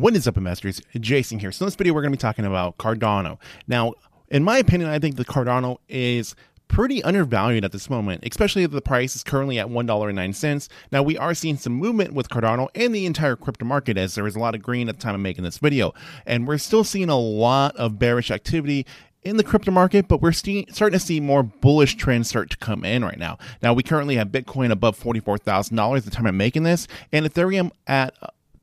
What is up, investors? Jason here. So, in this video, we're going to be talking about Cardano. Now, in my opinion, I think the Cardano is pretty undervalued at this moment, especially if the price is currently at $1.09. Now, we are seeing some movement with Cardano and the entire crypto market as there was a lot of green at the time of making this video. And we're still seeing a lot of bearish activity in the crypto market, but we're starting to see more bullish trends start to come in right now. Now, we currently have Bitcoin above $44,000 at the time of making this, and Ethereum at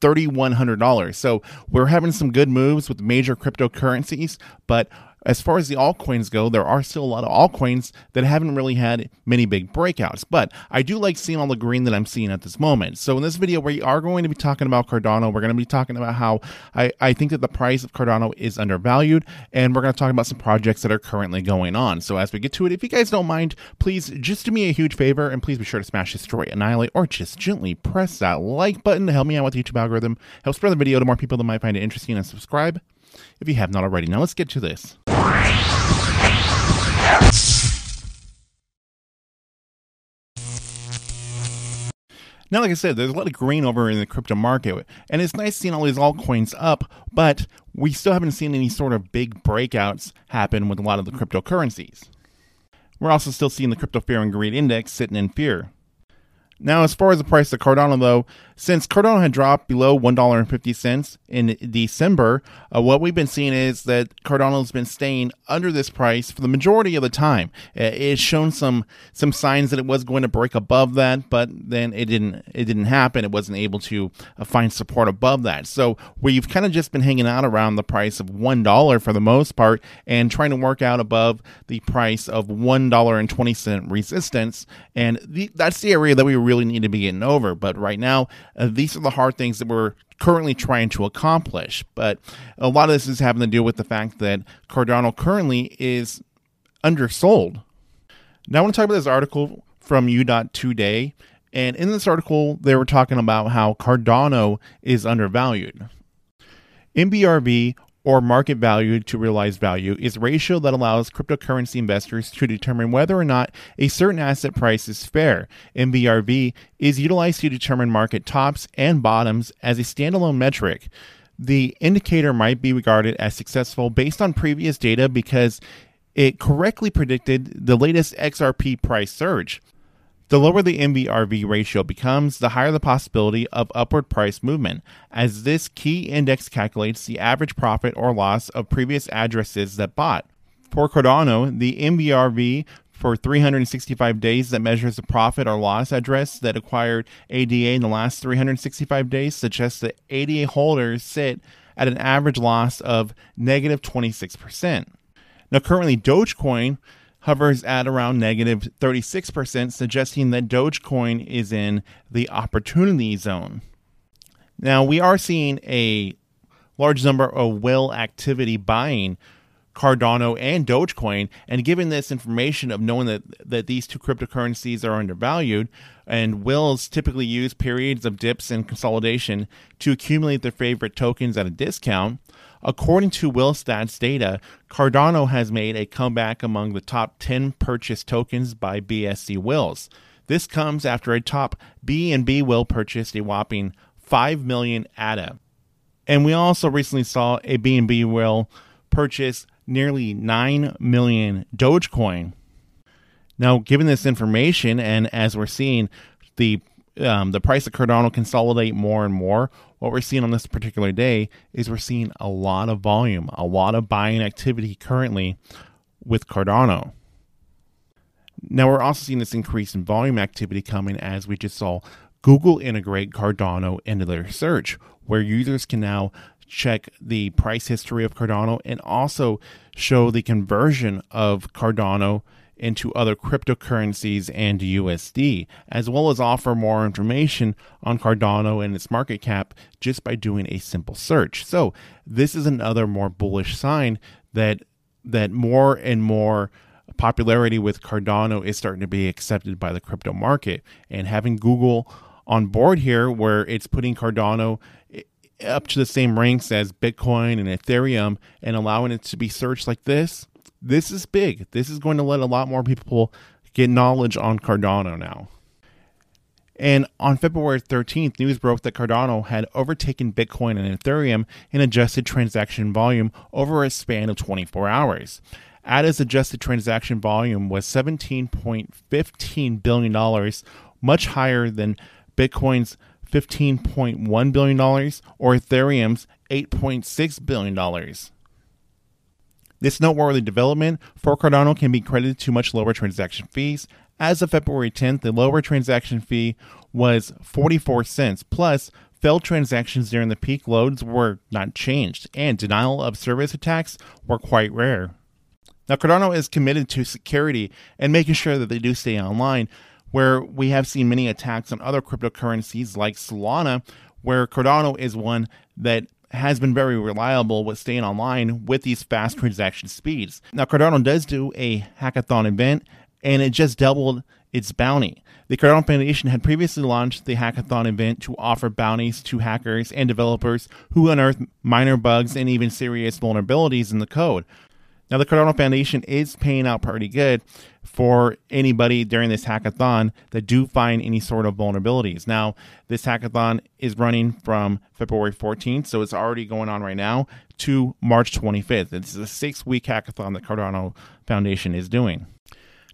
$3,100. So we're having some good moves with major cryptocurrencies, but as far as the altcoins go, there are still a lot of altcoins that haven't really had many big breakouts. But I do like seeing all the green that I'm seeing at this moment. So in this video, we are going to be talking about Cardano. We're going to be talking about how I, I think that the price of Cardano is undervalued, and we're going to talk about some projects that are currently going on. So as we get to it, if you guys don't mind, please just do me a huge favor and please be sure to smash, destroy, annihilate, or just gently press that like button to help me out with the YouTube algorithm. Help spread the video to more people that might find it interesting and subscribe if you have not already. Now let's get to this. Now, like I said, there's a lot of green over in the crypto market, and it's nice seeing all these altcoins up, but we still haven't seen any sort of big breakouts happen with a lot of the cryptocurrencies. We're also still seeing the crypto fear and greed index sitting in fear. Now, as far as the price of Cardano, though, since Cardano had dropped below $1.50 in December, uh, what we've been seeing is that Cardano has been staying under this price for the majority of the time. Uh, it's shown some some signs that it was going to break above that, but then it didn't. It didn't happen. It wasn't able to uh, find support above that. So we've kind of just been hanging out around the price of one dollar for the most part, and trying to work out above the price of one dollar and twenty cent resistance. And the, that's the area that we really need to be getting over. But right now, uh, these are the hard things that we're currently trying to accomplish. But a lot of this is having to do with the fact that Cardano currently is undersold. Now, I want to talk about this article from U.Today. And in this article, they were talking about how Cardano is undervalued. MVRV or market value to realized value is a ratio that allows cryptocurrency investors to determine whether or not a certain asset price is fair. MVRV is utilized to determine market tops and bottoms as a standalone metric. The indicator might be regarded as successful based on previous data because it correctly predicted the latest XRP price surge. The lower the MVRV ratio becomes, the higher the possibility of upward price movement, as this key index calculates the average profit or loss of previous addresses that bought. For Cardano, the MVRV for 365 days that measures the profit or loss address that acquired ADA in the last 365 days suggests that ADA holders sit at an average loss of negative 26%. Now, currently, Dogecoin hovers at around negative 36%, suggesting that Dogecoin is in the opportunity zone. Now, we are seeing a large number of whale activity buying Cardano and Dogecoin. And given this information of knowing that, that these two cryptocurrencies are undervalued, and whales typically use periods of dips and consolidation to accumulate their favorite tokens at a discount, According to WhaleStats data, Cardano has made a comeback among the top 10 purchased tokens by BSC Whales. This comes after a top BNB whale purchased a whopping 5 million ADA. And we also recently saw a BNB whale purchase nearly 9 million Dogecoin. Now, given this information, and as we're seeing the um, the price of Cardano consolidate more and more, what we're seeing on this particular day is we're seeing a lot of volume, a lot of buying activity currently with Cardano. Now, we're also seeing this increase in volume activity coming as we just saw Google integrate Cardano into their search, where users can now check the price history of Cardano and also show the conversion of Cardano into other cryptocurrencies and USD, as well as offer more information on Cardano and its market cap just by doing a simple search. So, this is another more bullish sign that that more and more popularity with Cardano is starting to be accepted by the crypto market and having Google on board here where it's putting Cardano eh, up to the same ranks as Bitcoin and Ethereum and allowing it to be searched like this this is big. This is going to let a lot more people get knowledge on Cardano now. And on February 13th, news broke that Cardano had overtaken Bitcoin and Ethereum in adjusted transaction volume over a span of 24 hours. ADA's adjusted transaction volume was $17.15 billion, much higher than Bitcoin's $15.1 billion or Ethereum's $8.6 billion. This noteworthy development for Cardano can be credited to much lower transaction fees. As of February 10th, the lower transaction fee was 44 cents, plus failed transactions during the peak loads were not changed, and denial of service attacks were quite rare. Now, Cardano is committed to security and making sure that they do stay online, where we have seen many attacks on other cryptocurrencies like Solana, where Cardano is one that has been very reliable with staying online with these fast transaction speeds. Now, Cardano does do a hackathon event, and it just doubled its bounty. The Cardano Foundation had previously launched the hackathon event to offer bounties to hackers and developers who unearth minor bugs and even serious vulnerabilities in the code. Now, the Cardano Foundation is paying out pretty good for anybody during this hackathon that do find any sort of vulnerabilities. Now, this hackathon is running from February 14th, so it's already going on right now, to March 25th. This is a six week hackathon that Cardano Foundation is doing.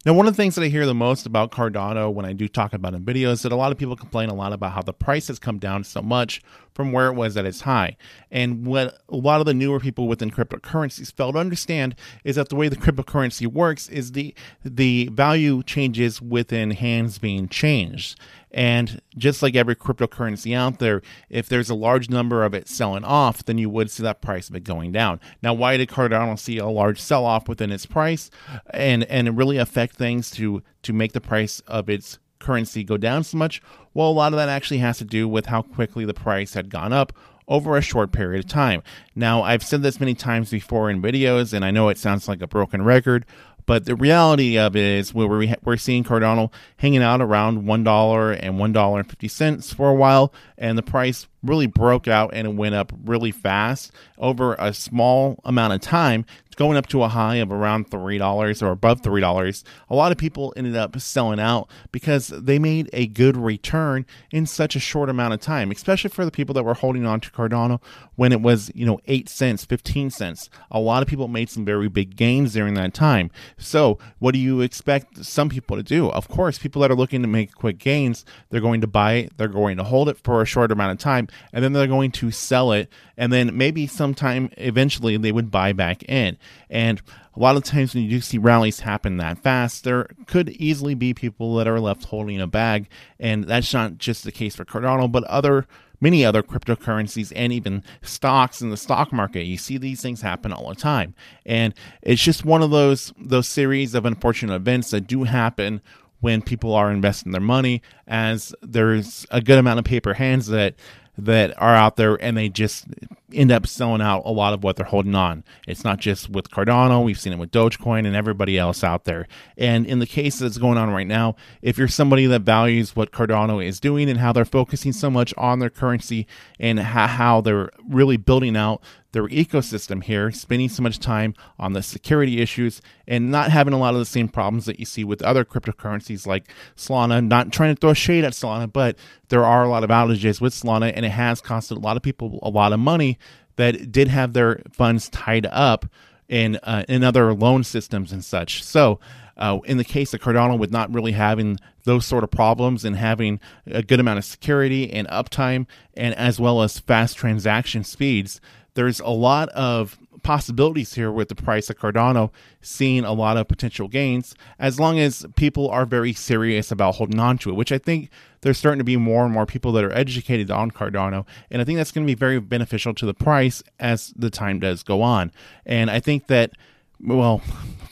Now, one of the things that I hear the most about Cardano when I do talk about in videos is that a lot of people complain a lot about how the price has come down so much from where it was at its high. And what a lot of the newer people within cryptocurrencies fail to understand is that the way the cryptocurrency works is the the value changes within hands being changed. And just like every cryptocurrency out there, if there's a large number of it selling off, then you would see that price of it going down. Now, why did Cardano see a large sell off within its price and and really affect things to to make the price of its currency go down so much? Well, a lot of that actually has to do with how quickly the price had gone up over a short period of time. Now, I've said this many times before in videos, and I know it sounds like a broken record, but the reality of it is we're, we're seeing Cardano hanging out around $1 and $1.50 for a while, and the price really broke out and it went up really fast over a small amount of time going up to a high of around $3 or above $3, a lot of people ended up selling out because they made a good return in such a short amount of time, especially for the people that were holding on to Cardano when it was, you know, 8 cents, 15 cents. A lot of people made some very big gains during that time. So, what do you expect some people to do? Of course, people that are looking to make quick gains, they're going to buy it, they're going to hold it for a short amount of time, and then they're going to sell it, and then maybe sometime eventually they would buy back in. And a lot of times when you do see rallies happen that fast, there could easily be people that are left holding a bag. And that's not just the case for Cardano, but other many other cryptocurrencies and even stocks in the stock market. You see these things happen all the time. And it's just one of those those series of unfortunate events that do happen when people are investing their money as there's a good amount of paper hands that that are out there and they just end up selling out a lot of what they're holding on. It's not just with Cardano, we've seen it with Dogecoin and everybody else out there. And in the case that's going on right now, if you're somebody that values what Cardano is doing and how they're focusing so much on their currency and how they're really building out their ecosystem here, spending so much time on the security issues and not having a lot of the same problems that you see with other cryptocurrencies like Solana. Not trying to throw shade at Solana, but there are a lot of outages with Solana and it has costed a lot of people a lot of money that did have their funds tied up in uh, in other loan systems and such. So, uh, in the case of Cardano, with not really having those sort of problems and having a good amount of security and uptime, and as well as fast transaction speeds, there's a lot of possibilities here with the price of Cardano, seeing a lot of potential gains as long as people are very serious about holding on to it, which I think there's starting to be more and more people that are educated on Cardano. And I think that's going to be very beneficial to the price as the time does go on. And I think that, well,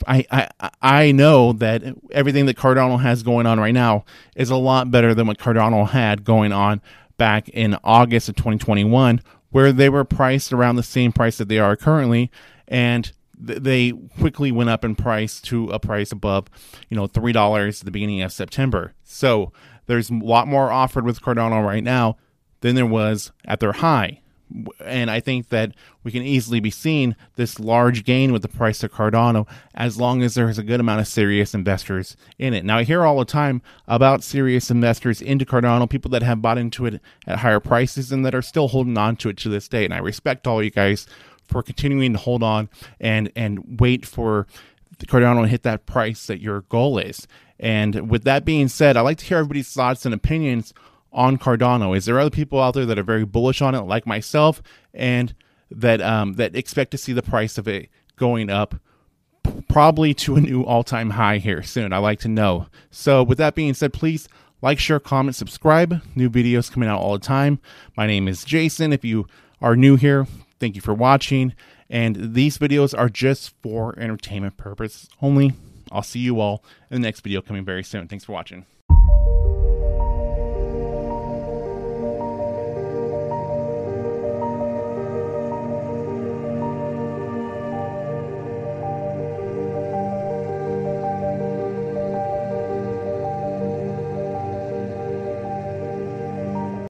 I, I I know that everything that Cardano has going on right now is a lot better than what Cardano had going on back in August of 2021 where they were priced around the same price that they are currently, and th- they quickly went up in price to a price above, you know, three dollars at the beginning of September. So there's a lot more offered with Cardano right now than there was at their high. And I think that we can easily be seeing this large gain with the price of Cardano as long as there's a good amount of serious investors in it. Now, I hear all the time about serious investors into Cardano, people that have bought into it at higher prices and that are still holding on to it to this day. And I respect all you guys for continuing to hold on and and wait for Cardano to hit that price that your goal is. And with that being said, I'd like to hear everybody's thoughts and opinions on Cardano. Is there other people out there that are very bullish on it, like myself, and that um, that expect to see the price of it going up? Probably to a new all time high here soon. I like to know. So, with that being said, please like, share, comment, subscribe. New videos coming out all the time. My name is Jason. If you are new here, thank you for watching. And these videos are just for entertainment purpose only. I'll see you all in the next video coming very soon. Thanks for watching.